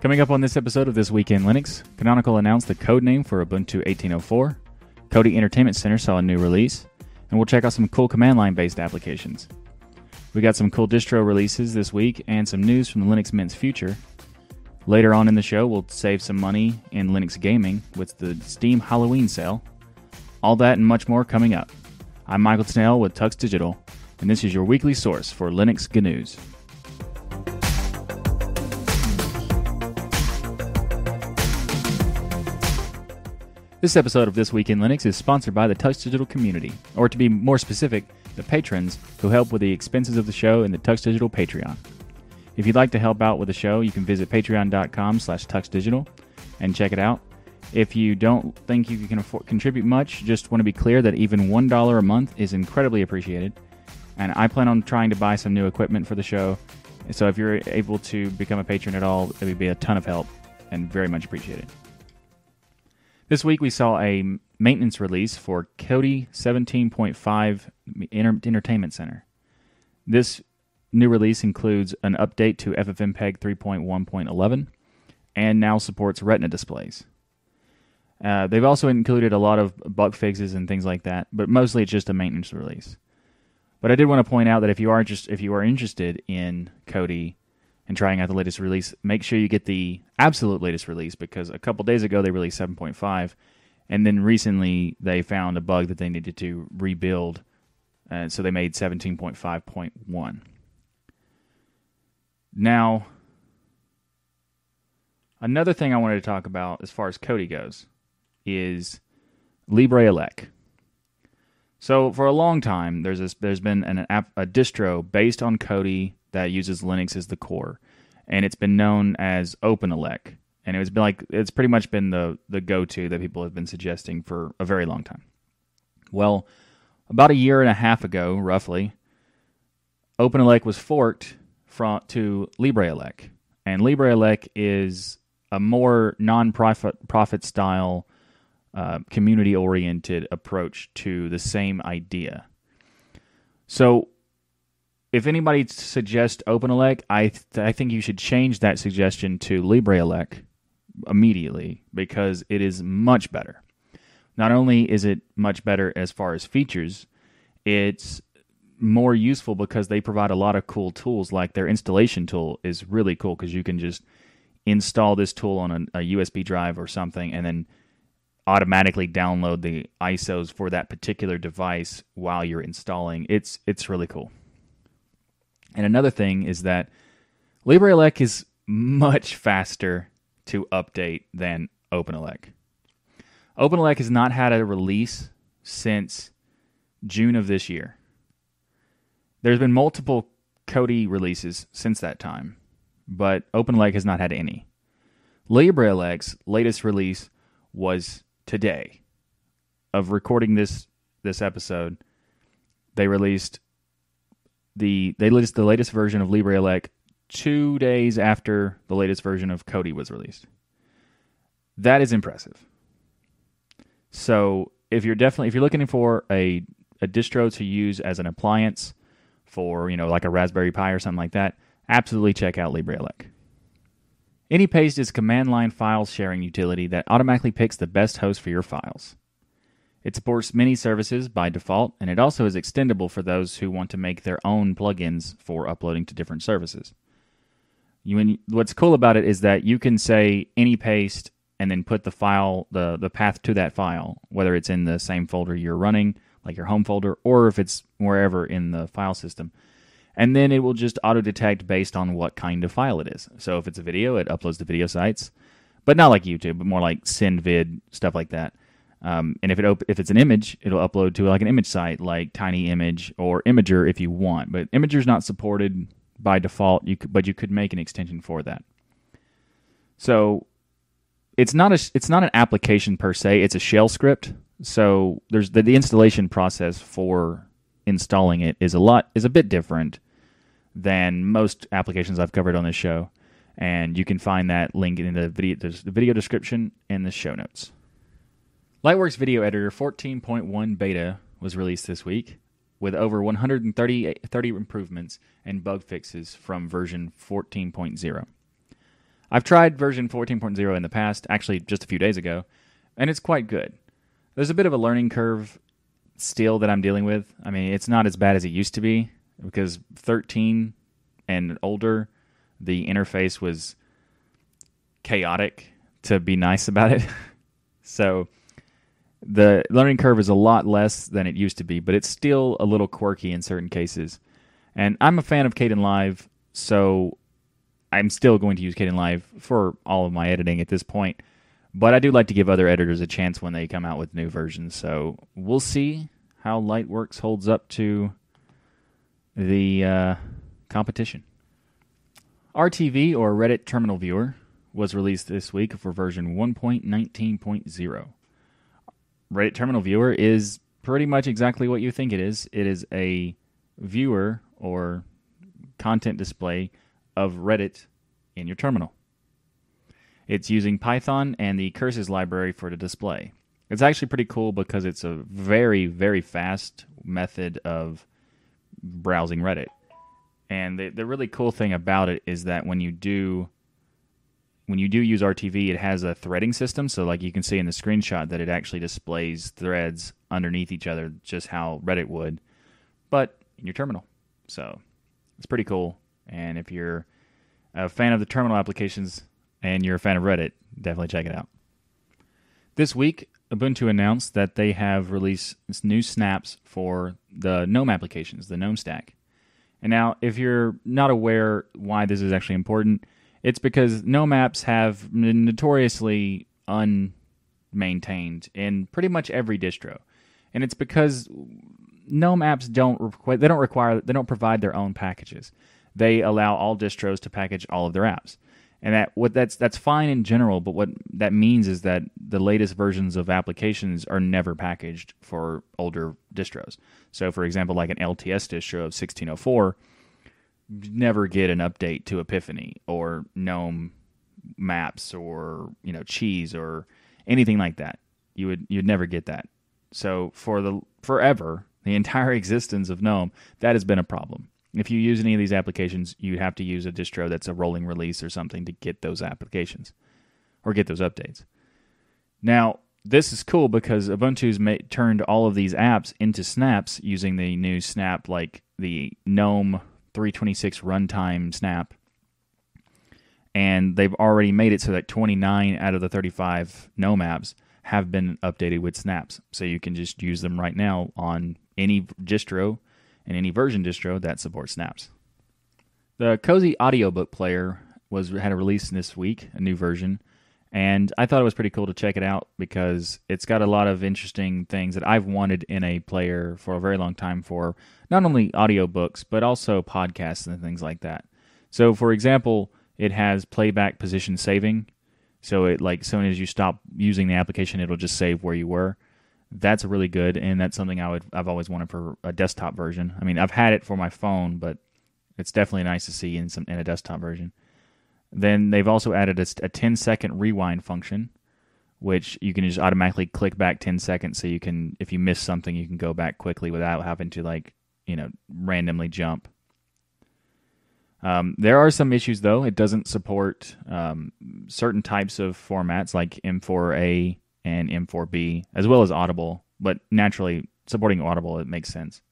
Coming up on this episode of This Week in Linux, Canonical announced the code name for Ubuntu 18.04, Kodi Entertainment Center saw a new release, and we'll check out some cool command line based applications. We got some cool distro releases this week and some news from the Linux Mint's future. Later on in the show, we'll save some money in Linux gaming with the Steam Halloween sale. All that and much more coming up. I'm Michael Tunnell with Tux Digital, and this is your weekly source for Linux news. This episode of This Week in Linux is sponsored by the Tux Digital community, or to be more specific, the patrons who help with the expenses of the show in the Tux Digital Patreon. If you'd like to help out with the show, you can visit patreon.com slash tuxdigital and check it out. If you don't think you can afford, contribute much, just want to be clear that even $1 a month is incredibly appreciated. And I plan on trying to buy some new equipment for the show. So if you're able to become a patron at all, it would be a ton of help and very much appreciated. This week we saw a maintenance release for Kodi 17.5 Entertainment Center. This new release includes an update to FFmpeg 3.1.11 and now supports Retina displays. Uh, they've also included a lot of bug fixes and things like that, but mostly it's just a maintenance release. But I did want to point out that if you are just if you are interested in Kodi and trying out the latest release, make sure you get the absolute latest release because a couple days ago they released 7.5, and then recently they found a bug that they needed to rebuild, and so they made 17.5.1. Now, another thing I wanted to talk about as far as Kodi goes is LibreElec. So for a long time, there's this, there's been an app, a distro based on Kodi that uses Linux as the core, and it's been known as OpenElec. And it's been like it's pretty much been the the go to that people have been suggesting for a very long time. Well, about a year and a half ago, roughly, OpenElec was forked from to LibreElec, and LibreElec is a more non-profit profit style, uh, community oriented approach to the same idea. So if anybody suggests OpenElec, I th- I think you should change that suggestion to LibreElec immediately because it is much better. Not only is it much better as far as features, it's more useful because they provide a lot of cool tools. Like their installation tool is really cool because you can just install this tool on a, a USB drive or something, and then automatically download the ISOs for that particular device while you're installing. It's it's really cool. And another thing is that LibreElec is much faster to update than OpenElec. OpenElec has not had a release since June of this year. There's been multiple Kodi releases since that time, but OpenElec has not had any. LibreElec's latest release was today. Of recording this this episode, they released the they released the latest version of Libre LibreElec two days after the latest version of Kodi was released. That is impressive. So if you're definitely if you're looking for a a distro to use as an appliance for you know like a Raspberry Pi or something like that, absolutely check out LibreElec. AnyPaste is command line file sharing utility that automatically picks the best host for your files. It supports many services by default, and it also is extendable for those who want to make their own plugins for uploading to different services. You, what's cool about it is that you can say any paste and then put the file, the, the path to that file, whether it's in the same folder you're running, like your home folder, or if it's wherever in the file system. And then it will just auto detect based on what kind of file it is. So if it's a video, it uploads to video sites, but not like YouTube, but more like SendVid, stuff like that. Um, and if it op- if it's an image, it'll upload to like an image site like Tiny Image or Imgur if you want. But Imgur's not supported by default. You could, but you could make an extension for that. So it's not a it's not an application per se. It's a shell script. So there's the, the installation process for installing it is a lot is a bit different than most applications I've covered on this show. And you can find that link in the video the video description in the show notes. Lightworks Video Editor 14.1 beta was released this week with over 130 30 improvements and bug fixes from version 14.0. I've tried version 14.0 in the past, actually just a few days ago, and it's quite good. There's a bit of a learning curve still that I'm dealing with. I mean, it's not as bad as it used to be because 13 and older, the interface was chaotic to be nice about it. so the learning curve is a lot less than it used to be, but it's still a little quirky in certain cases. And I'm a fan of Kdenlive, so I'm still going to use Kdenlive for all of my editing at this point. But I do like to give other editors a chance when they come out with new versions. So we'll see how Lightworks holds up to the uh, competition. RTV, or Reddit Terminal Viewer, was released this week for version 1.19.0. Reddit Terminal Viewer is pretty much exactly what you think it is. It is a viewer or content display of Reddit in your terminal. It's using Python and the curses library for the display. It's actually pretty cool because it's a very, very fast method of browsing Reddit. And the, the really cool thing about it is that when you do when you do use RTV, it has a threading system. So, like you can see in the screenshot, that it actually displays threads underneath each other, just how Reddit would, but in your terminal. So, it's pretty cool. And if you're a fan of the terminal applications and you're a fan of Reddit, definitely check it out. This week, Ubuntu announced that they have released new snaps for the GNOME applications, the GNOME stack. And now, if you're not aware why this is actually important, it's because GNOME apps have notoriously unmaintained in pretty much every distro, and it's because GNOME apps don't require they don't require they don't provide their own packages. They allow all distros to package all of their apps, and that what that's that's fine in general. But what that means is that the latest versions of applications are never packaged for older distros. So, for example, like an LTS distro of 1604 never get an update to Epiphany or GNOME maps or you know cheese or anything like that. You would you'd never get that. So for the forever, the entire existence of GNOME, that has been a problem. If you use any of these applications, you'd have to use a distro that's a rolling release or something to get those applications or get those updates. Now, this is cool because Ubuntu's turned all of these apps into snaps using the new snap like the GNOME 326 runtime snap. And they've already made it so that 29 out of the 35 GNOME apps have been updated with snaps. So you can just use them right now on any distro and any version distro that supports snaps. The Cozy audiobook player was had a release this week, a new version, and I thought it was pretty cool to check it out because it's got a lot of interesting things that I've wanted in a player for a very long time for not only audiobooks but also podcasts and things like that. So for example, it has playback position saving. So it like as soon as you stop using the application it'll just save where you were. That's really good and that's something I would I've always wanted for a desktop version. I mean, I've had it for my phone, but it's definitely nice to see in some in a desktop version. Then they've also added a, a 10 second rewind function, which you can just automatically click back 10 seconds so you can, if you miss something, you can go back quickly without having to, like, you know, randomly jump. Um, there are some issues, though. It doesn't support um, certain types of formats like M4A and M4B, as well as Audible. But naturally, supporting Audible, it makes sense.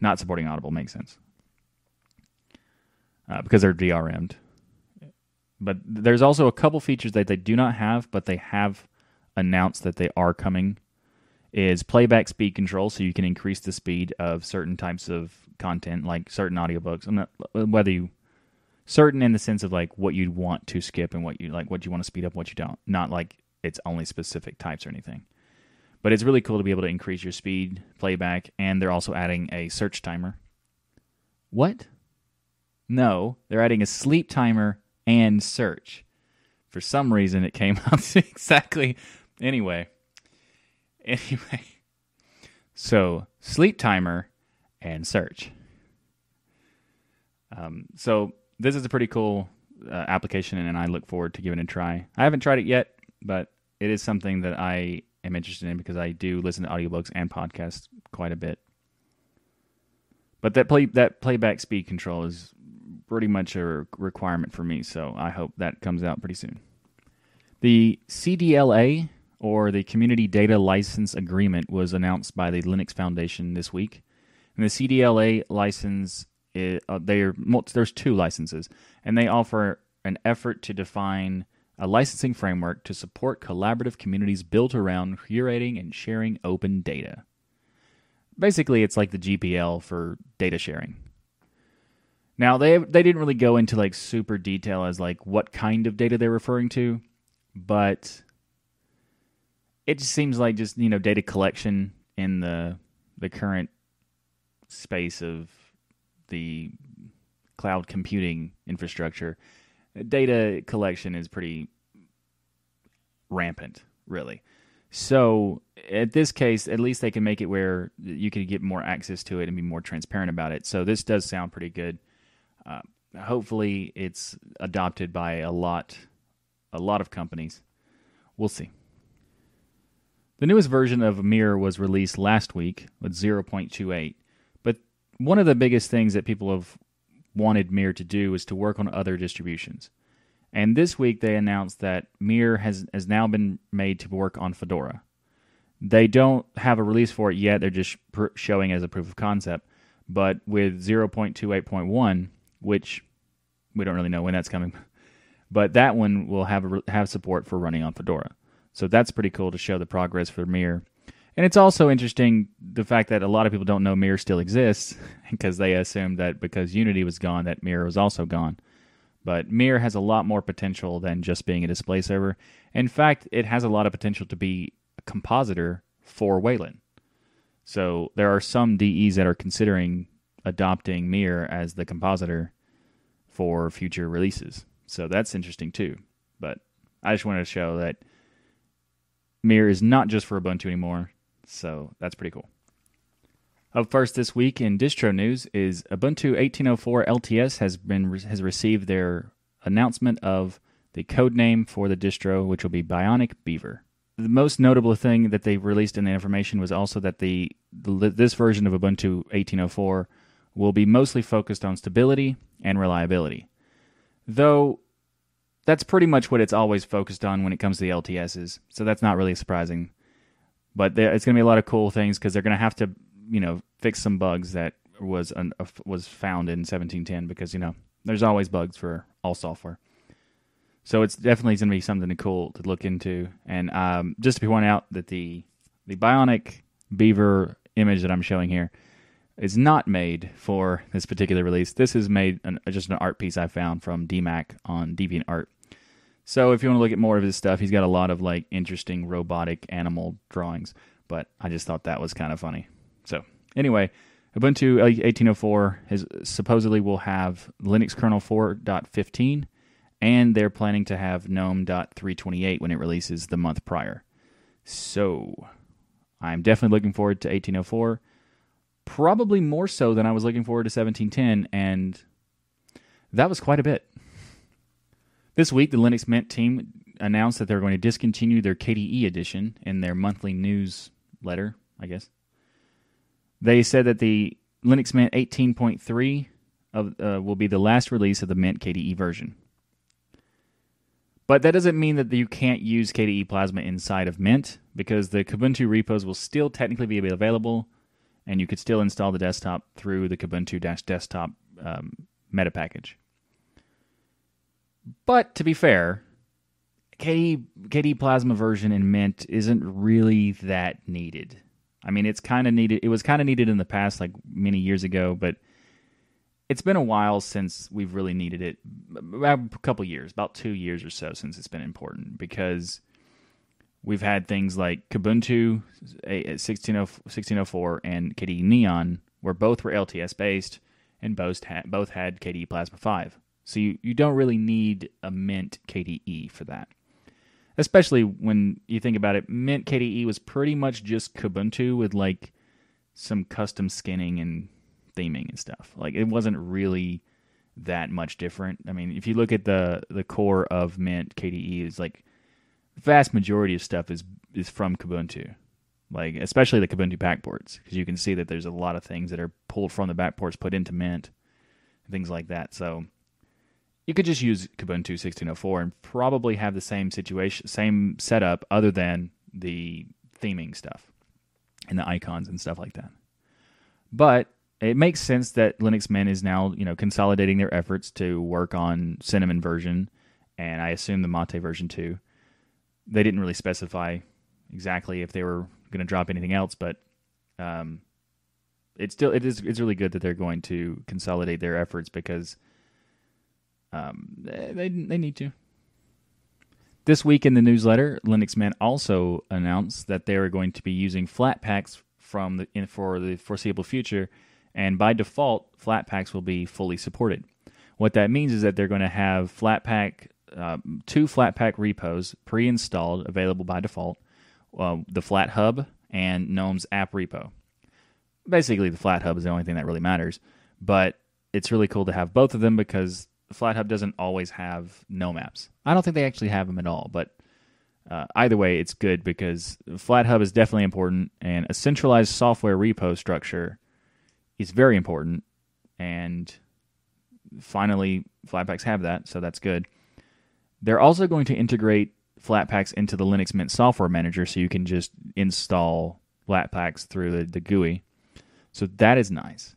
Not supporting Audible makes sense uh, because they're DRM'd. But there's also a couple features that they do not have, but they have announced that they are coming. Is playback speed control, so you can increase the speed of certain types of content, like certain audiobooks. I'm not uh, whether you certain in the sense of like what you'd want to skip and what you like, what you want to speed up, what you don't. Not like it's only specific types or anything. But it's really cool to be able to increase your speed, playback, and they're also adding a search timer. What? No, they're adding a sleep timer and search. For some reason, it came out exactly. Anyway, anyway. So sleep timer and search. Um, so this is a pretty cool uh, application, and I look forward to giving it a try. I haven't tried it yet, but it is something that I am interested in because I do listen to audiobooks and podcasts quite a bit. But that play that playback speed control is pretty much a requirement for me. So I hope that comes out pretty soon. The CDLA, or the Community Data License Agreement, was announced by the Linux Foundation this week. And the CDLA license, is, uh, are there's two licenses, and they offer an effort to define a licensing framework to support collaborative communities built around curating and sharing open data. Basically, it's like the GPL for data sharing. Now they they didn't really go into like super detail as like what kind of data they're referring to, but it just seems like just you know data collection in the the current space of the cloud computing infrastructure. Data collection is pretty rampant, really. So, at this case, at least they can make it where you can get more access to it and be more transparent about it. So, this does sound pretty good. Uh, hopefully, it's adopted by a lot, a lot of companies. We'll see. The newest version of Mir was released last week with 0.28, but one of the biggest things that people have wanted Mir to do is to work on other distributions. And this week they announced that Mir has, has now been made to work on Fedora. They don't have a release for it yet, they're just pr- showing as a proof of concept. But with 0.28.1, which we don't really know when that's coming, but that one will have a, have support for running on Fedora. So that's pretty cool to show the progress for Mir. And it's also interesting the fact that a lot of people don't know Mir still exists because they assumed that because Unity was gone, that Mir was also gone. But Mir has a lot more potential than just being a display server. In fact, it has a lot of potential to be a compositor for Wayland. So there are some DEs that are considering adopting Mir as the compositor for future releases. So that's interesting too. But I just wanted to show that Mir is not just for Ubuntu anymore. So that's pretty cool. Up first this week in distro news is Ubuntu 1804 LTS has been has received their announcement of the code name for the distro, which will be Bionic Beaver. The most notable thing that they released in the information was also that the, the this version of Ubuntu 1804 will be mostly focused on stability and reliability. Though that's pretty much what it's always focused on when it comes to the LTSs, so that's not really surprising. But there, it's going to be a lot of cool things because they're going to have to you know fix some bugs that was un, uh, was found in 1710 because you know there's always bugs for all software. So it's definitely going to be something cool to look into. And um, just to point out that the the Bionic Beaver image that I'm showing here is not made for this particular release. This is made an, just an art piece I found from DMAC on DeviantArt. So if you want to look at more of his stuff, he's got a lot of like interesting robotic animal drawings. But I just thought that was kind of funny. So anyway, Ubuntu 1804 is supposedly will have Linux kernel 4.15, and they're planning to have GNOME.328 when it releases the month prior. So I'm definitely looking forward to 1804, probably more so than I was looking forward to 1710, and that was quite a bit. This week, the Linux Mint team announced that they're going to discontinue their KDE edition in their monthly newsletter, I guess. They said that the Linux Mint 18.3 of, uh, will be the last release of the Mint KDE version. But that doesn't mean that you can't use KDE Plasma inside of Mint because the Kubuntu repos will still technically be available and you could still install the desktop through the Kubuntu desktop um, meta package. But to be fair, KDE, KDE Plasma version in Mint isn't really that needed. I mean, it's kind of needed. It was kind of needed in the past, like many years ago, but it's been a while since we've really needed it. About A couple years, about two years or so, since it's been important because we've had things like Kubuntu 1604 and KDE Neon, where both were LTS based and both had, both had KDE Plasma 5. So you, you don't really need a Mint KDE for that especially when you think about it, Mint KDE was pretty much just Kubuntu with like some custom skinning and theming and stuff. Like it wasn't really that much different. I mean, if you look at the the core of Mint KDE, is like vast majority of stuff is is from Kubuntu. Like especially the Kubuntu backports, because you can see that there's a lot of things that are pulled from the backports put into Mint, things like that. So you could just use Kubuntu 1604 and probably have the same situation, same setup, other than the theming stuff and the icons and stuff like that. But it makes sense that Linux Mint is now, you know, consolidating their efforts to work on Cinnamon version, and I assume the Mate version too. They didn't really specify exactly if they were going to drop anything else, but um, it's still it is it's really good that they're going to consolidate their efforts because um, they they need to. This week in the newsletter, Linux Mint also announced that they are going to be using Flatpaks from the in, for the foreseeable future, and by default, Flatpaks will be fully supported. What that means is that they're going to have Flatpak uh, two Flatpak repos pre-installed, available by default, uh, the FlatHub and GNOME's app repo. Basically, the FlatHub is the only thing that really matters, but it's really cool to have both of them because the FlatHub doesn't always have GNOME apps. I don't think they actually have them at all, but uh, either way, it's good because FlatHub is definitely important, and a centralized software repo structure is very important. And finally, Flatpaks have that, so that's good. They're also going to integrate Flatpaks into the Linux Mint software manager, so you can just install Flatpaks through the, the GUI. So that is nice.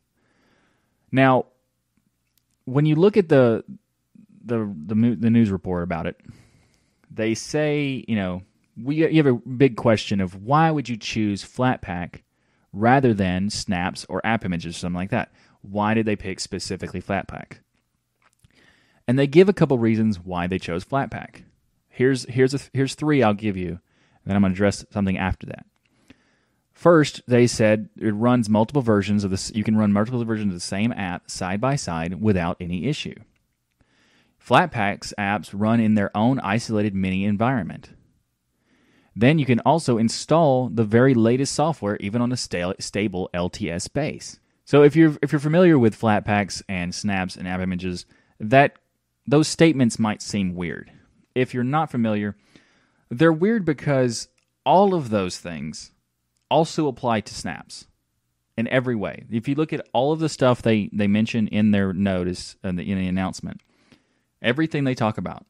Now, when you look at the the the, the news report about it, they say you know we you have a big question of why would you choose Flatpak rather than Snaps or App Images or something like that. Why did they pick specifically Flatpak? And they give a couple reasons why they chose Flatpak. Here's here's a, here's three I'll give you, and then I'm going to address something after that. First, they said it runs multiple versions of this. You can run multiple versions of the same app side by side without any issue. Flatpaks apps run in their own isolated mini environment. Then you can also install the very latest software even on a stable LTS base. So if you're if you're familiar with Flatpaks and snaps and app images, that those statements might seem weird. If you're not familiar, they're weird because all of those things also apply to snaps in every way. If you look at all of the stuff they, they mention in their notice the, in the announcement, everything they talk about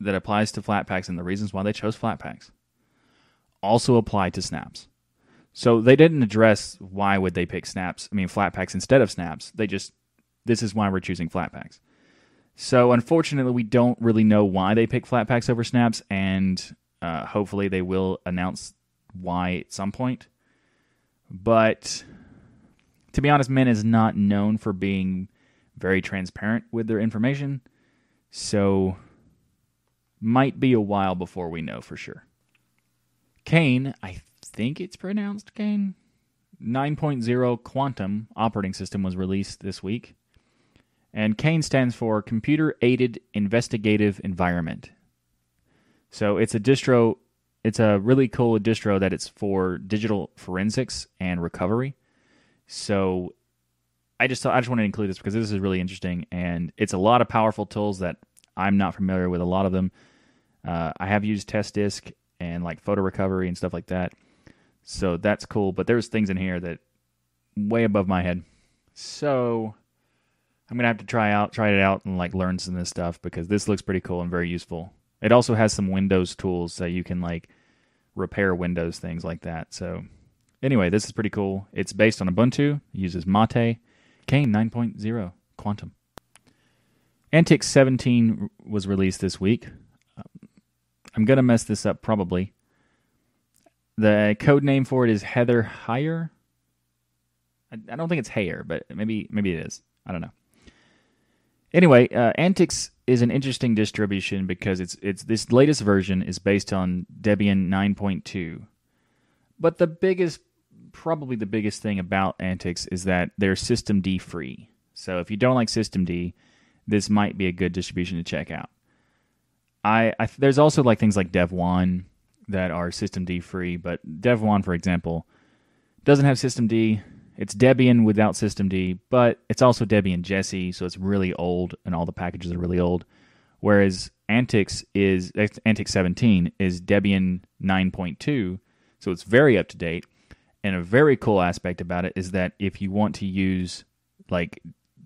that applies to Flatpaks and the reasons why they chose Flatpaks also apply to snaps. So they didn't address why would they pick snaps, I mean Flatpaks instead of snaps. They just this is why we're choosing Flatpaks. So unfortunately, we don't really know why they pick Flatpaks over snaps, and uh, hopefully they will announce why at some point. But to be honest, Mint is not known for being very transparent with their information. So might be a while before we know for sure. CAINE, I think it's pronounced CAINE. 9.0 Quantum operating system was released this week. And CAINE stands for Computer Aided Investigative Environment. So it's a distro it's a really cool distro that it's for digital forensics and recovery. So I just I just want to include this because this is really interesting and it's a lot of powerful tools that I'm not familiar with a lot of them. Uh, I have used TestDisk and like photo recovery and stuff like that. So that's cool, but there's things in here that way above my head. So I'm gonna have to try out try it out and like learn some of this stuff because this looks pretty cool and very useful. It also has some Windows tools that you can like repair Windows things like that. So anyway, this is pretty cool. It's based on Ubuntu, uses Mate, CAINE 9.0 Quantum. Antix 17 was released this week. I'm to mess this up probably. The code name for it is Heather Heyer. I, don't think it's Hayer, but maybe maybe it is. I don't know. Anyway, uh, Antix is an interesting distribution because it's it's this latest version is based on Debian 9.2. But the biggest probably the biggest thing about Antix is that they're systemd free. So if you don't like systemd, this might be a good distribution to check out. I, I there's also like things like Devuan that are systemd free, but Devuan for example doesn't have systemd it's Debian without systemd, but it's also Debian Jessie, so it's really old and all the packages are really old. Whereas Antix is Antix 17 is Debian 9.2, so it's very up to date. And a very cool aspect about it is that if you want to use like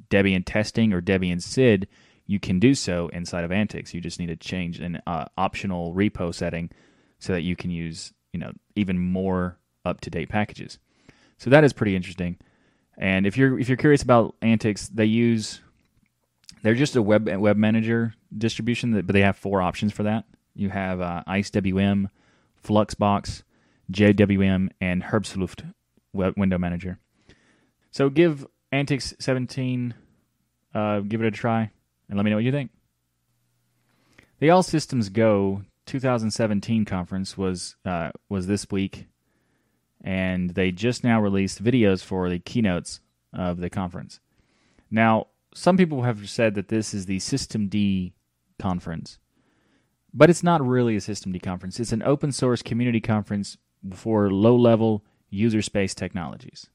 Debian testing or Debian SID, you can do so inside of Antix. You just need to change an uh, optional repo setting so that you can use you know even more up to date packages. So that is pretty interesting. And if you're if you're curious about Antix, they use they're just a web web manager distribution, but they have four options for that. You have uh, IceWM, Fluxbox, JWM, and Herbstluft web window manager. So give Antix 17, uh, give it a try, and let me know what you think. The All Systems Go 2017 conference was uh, was this week, and they just now released videos for the keynotes of the conference. Now, some people have said that this is the systemd conference, but it's not really a systemd conference. It's an open source community conference for low level user space technologies,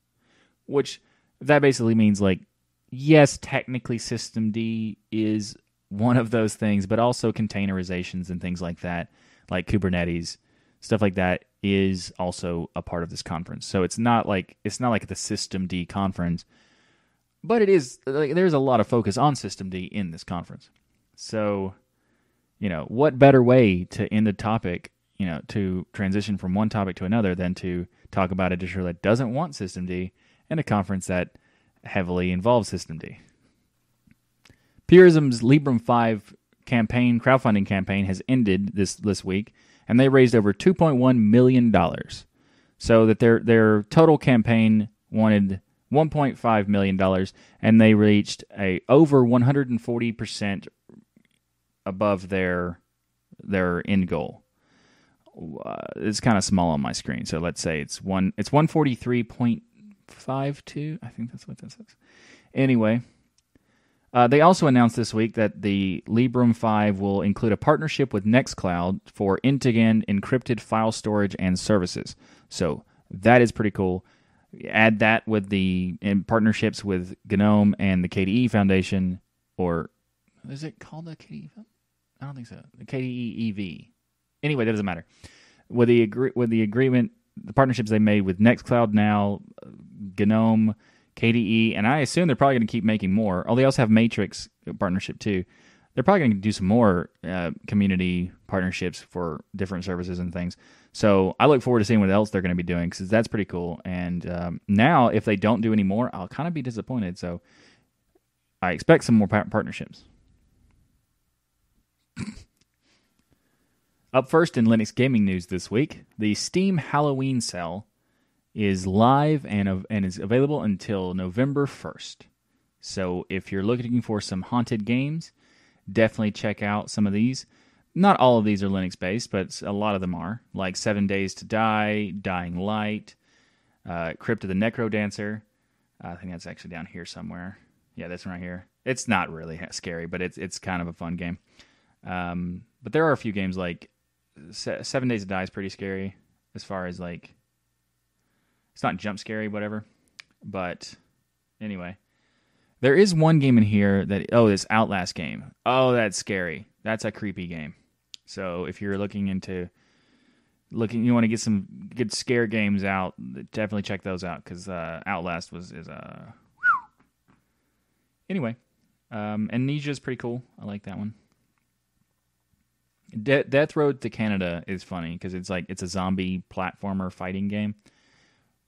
which that basically means like yes, technically systemd is one of those things, but also containerizations and things like that, like Kubernetes, stuff like that is also a part of this conference. So it's not like it's not like the systemd conference, but it is like there's a lot of focus on systemd in this conference. So, you know, what better way to end a topic, you know, to transition from one topic to another than to talk about a distro that doesn't want systemd and a conference that heavily involves systemd. Purism's Librem 5 campaign, crowdfunding campaign, has ended this this week, and they raised over 2.1 million dollars. So that their their total campaign wanted 1.5 million dollars, and they reached a over 140 percent above their their end goal. Uh, it's kind of small on my screen, so let's say it's one. It's 143.52. I think that's what that says. Anyway, uh, they also announced this week that the Librem 5 will include a partnership with Nextcloud for end-to-end encrypted file storage and services. So that is pretty cool. Add that with the partnerships with GNOME and the KDE Foundation, or is it called the KDE? I don't think so. The KDE EV. Anyway, that doesn't matter. With the agree- with the agreement, the partnerships they made with Nextcloud now, GNOME, KDE, and I assume they're probably going to keep making more. Oh, they also have Matrix partnership too. They're probably going to do some more uh, community partnerships for different services and things. So I look forward to seeing what else they're going to be doing because that's pretty cool. And um, now, if they don't do any more, I'll kind of be disappointed. So I expect some more partnerships. Up first in Linux gaming news this week, the Steam Halloween sale is live and and is available until November 1st. So if you're looking for some haunted games, definitely check out some of these. Not all of these are Linux based, but a lot of them are, like Seven Days to Die, Dying Light, uh, Crypt of the NecroDancer. I think that's actually down here somewhere. Yeah, this one right here. It's not really scary, but it's it's kind of a fun game. Um, but there are a few games like Seven Days to Die is pretty scary as far as like it's not jump scary, whatever. But anyway, there is one game in here that oh, this Outlast game. Oh, that's scary. That's a creepy game. So if you're looking into looking, you want to get some good scare games out, definitely check those out because uh, Outlast was is a. Uh, anyway, um, Amnesia is pretty cool. I like that one. De- Death Road to Canada is funny because it's like it's a zombie platformer fighting game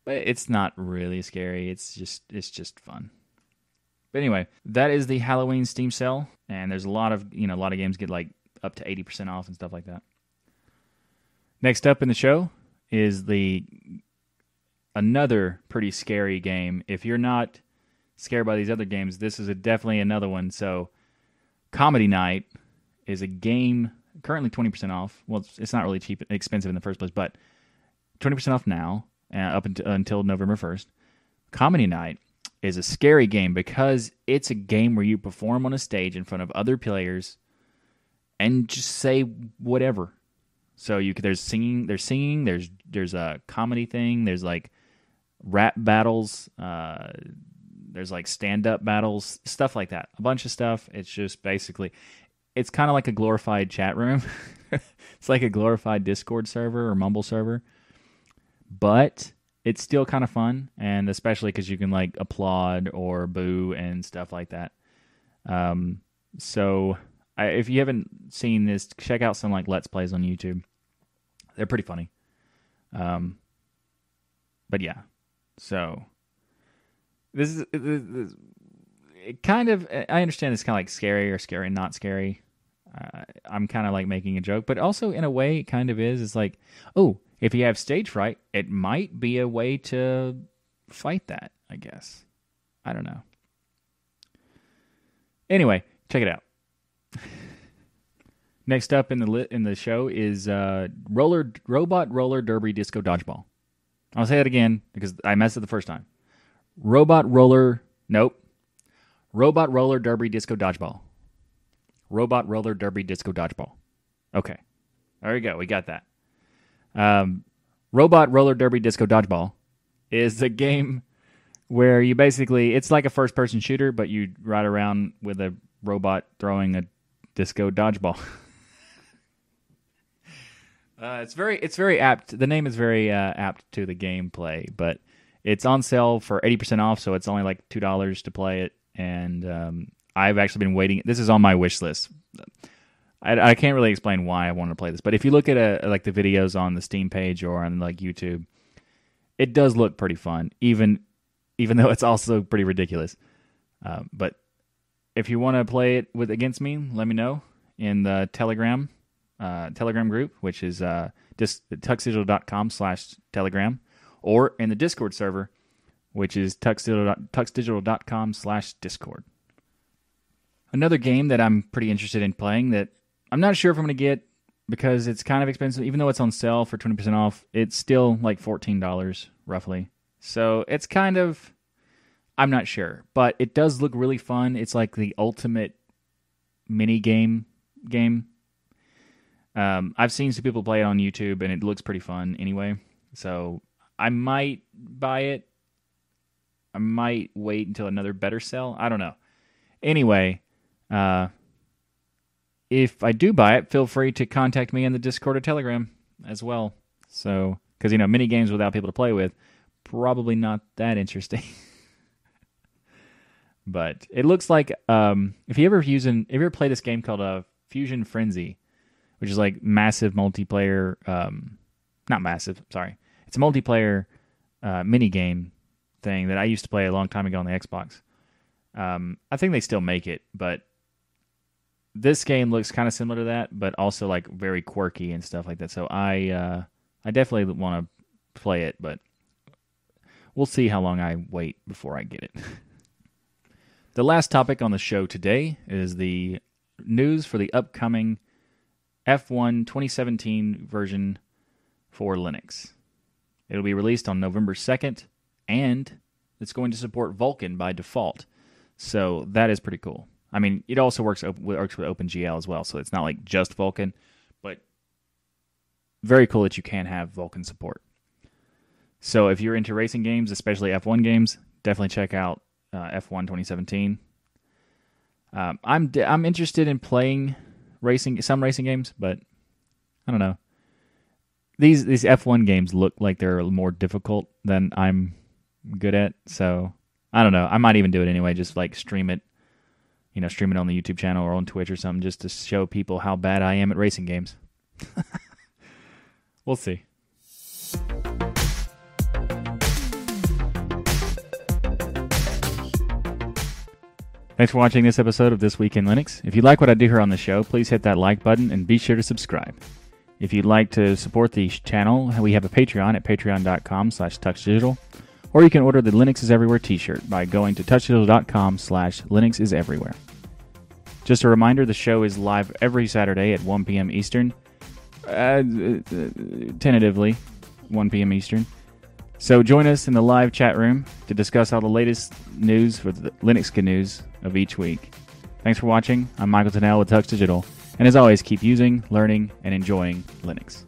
but it's not really scary. It's just it's just fun. But anyway, that is the Halloween Steam sale, and there's a lot of you know a lot of games get like up to eighty percent off and stuff like that. Next up in the show is the another pretty scary game. If you're not scared by these other games, this is definitely another one. So, Comedy Night is a game currently 20% off. Well, it's, it's not really cheap, expensive in the first place, but 20% off now uh, up until, until November 1st. Comedy Night is a scary game because it's a game where you perform on a stage in front of other players and just say whatever. So you there's singing, there's singing, there's there's a comedy thing, there's like rap battles, uh, there's like stand up battles, stuff like that. A bunch of stuff. It's just basically, it's kind of like a glorified chat room. it's like a glorified Discord server or Mumble server but it's still kind of fun, and especially because you can like applaud or boo and stuff like that. Um, So I, if you haven't seen this, check out some like Let's Plays on YouTube. They're pretty funny. Um, but yeah, so this is this, this, it kind of. I understand it's kind of like scary or scary and not scary. Uh, I'm kind of like making a joke, but also in a way, it kind of is. It's like, oh, if you have stage fright, it might be a way to fight that. I guess. I don't know. Anyway, check it out. Next up in the lit in the show is uh, roller robot roller derby disco dodgeball. I'll say that again because I messed it the first time. Robot roller nope. Robot roller derby disco dodgeball. Robot roller derby disco dodgeball. Okay, there we go. We got that. Um, Robot roller derby disco dodgeball is a game where you basically it's like a first person shooter, but you ride around with a robot throwing a disco dodgeball. uh, it's very it's very apt. The name is very uh, apt to the gameplay, but it's on sale for eighty percent off, so it's only like two dollars to play it. And um, I've actually been waiting. This is on my wish list. I, I can't really explain why I want to play this, but if you look at a, like the videos on the Steam page or on like YouTube, it does look pretty fun. Even even though it's also pretty ridiculous. Uh, but if you want to play it with against me, let me know in the Telegram uh, Telegram group, which is uh, dis- tuxdigital.com slash Telegram, or in the Discord server, which is tuxdigital, tuxdigital.com slash Discord. Another game that I'm pretty interested in playing that I'm not sure if I'm going to get because it's kind of expensive. Even though it's on sale for 20% off, it's still like $14 roughly. So it's kind of, I'm not sure, but it does look really fun. It's like the ultimate mini game game. Um, I've seen some people play it on YouTube, and it looks pretty fun anyway. So I might buy it. I might wait until another better sell. I don't know. Anyway, uh, if I do buy it, feel free to contact me in the Discord or Telegram as well. So, because you know, mini games without people to play with, probably not that interesting. but it looks like um, if you ever using, if you ever play this game called uh, Fusion Frenzy, which is like massive multiplayer, um, not massive, sorry, it's a multiplayer uh, mini game thing that I used to play a long time ago on the Xbox. Um, I think they still make it, but this game looks kind of similar to that, but also like very quirky and stuff like that. So I uh, I definitely want to play it, but we'll see how long I wait before I get it. the last topic on the show today is the news for the upcoming F1 2017 version for Linux. It'll be released on November 2nd, and it's going to support Vulkan by default. So that is pretty cool. I mean, it also works works with OpenGL as well, so it's not like just Vulkan, but very cool that you can have Vulkan support. So if you're into racing games, especially F1 games, definitely check out uh, F1 2017. Um, I'm I'm interested in playing racing some racing games, but I don't know. These these F1 games look like they're more difficult than I'm good at, so I don't know. I might even do it anyway, just like stream it you know, stream it on the YouTube channel or on Twitch or something just to show people how bad I am at racing games. we'll see. Thanks for watching this episode of This Week in Linux. If you like what I do here on the show, please hit that like button and be sure to subscribe. If you'd like to support the channel, we have a Patreon at patreon.com slash tuxdigital, or you can order the Linux is Everywhere t-shirt by going to tuxdigital.com slash Linux is Everywhere. Just a reminder the show is live every Saturday at 1 p.m. Eastern. Uh, tentatively, 1 p.m. Eastern. So join us in the live chat room to discuss all the latest news for the Linux news of each week. Thanks for watching. I'm Michael Tunnell with Tux Digital. And as always, keep using, learning, and enjoying Linux.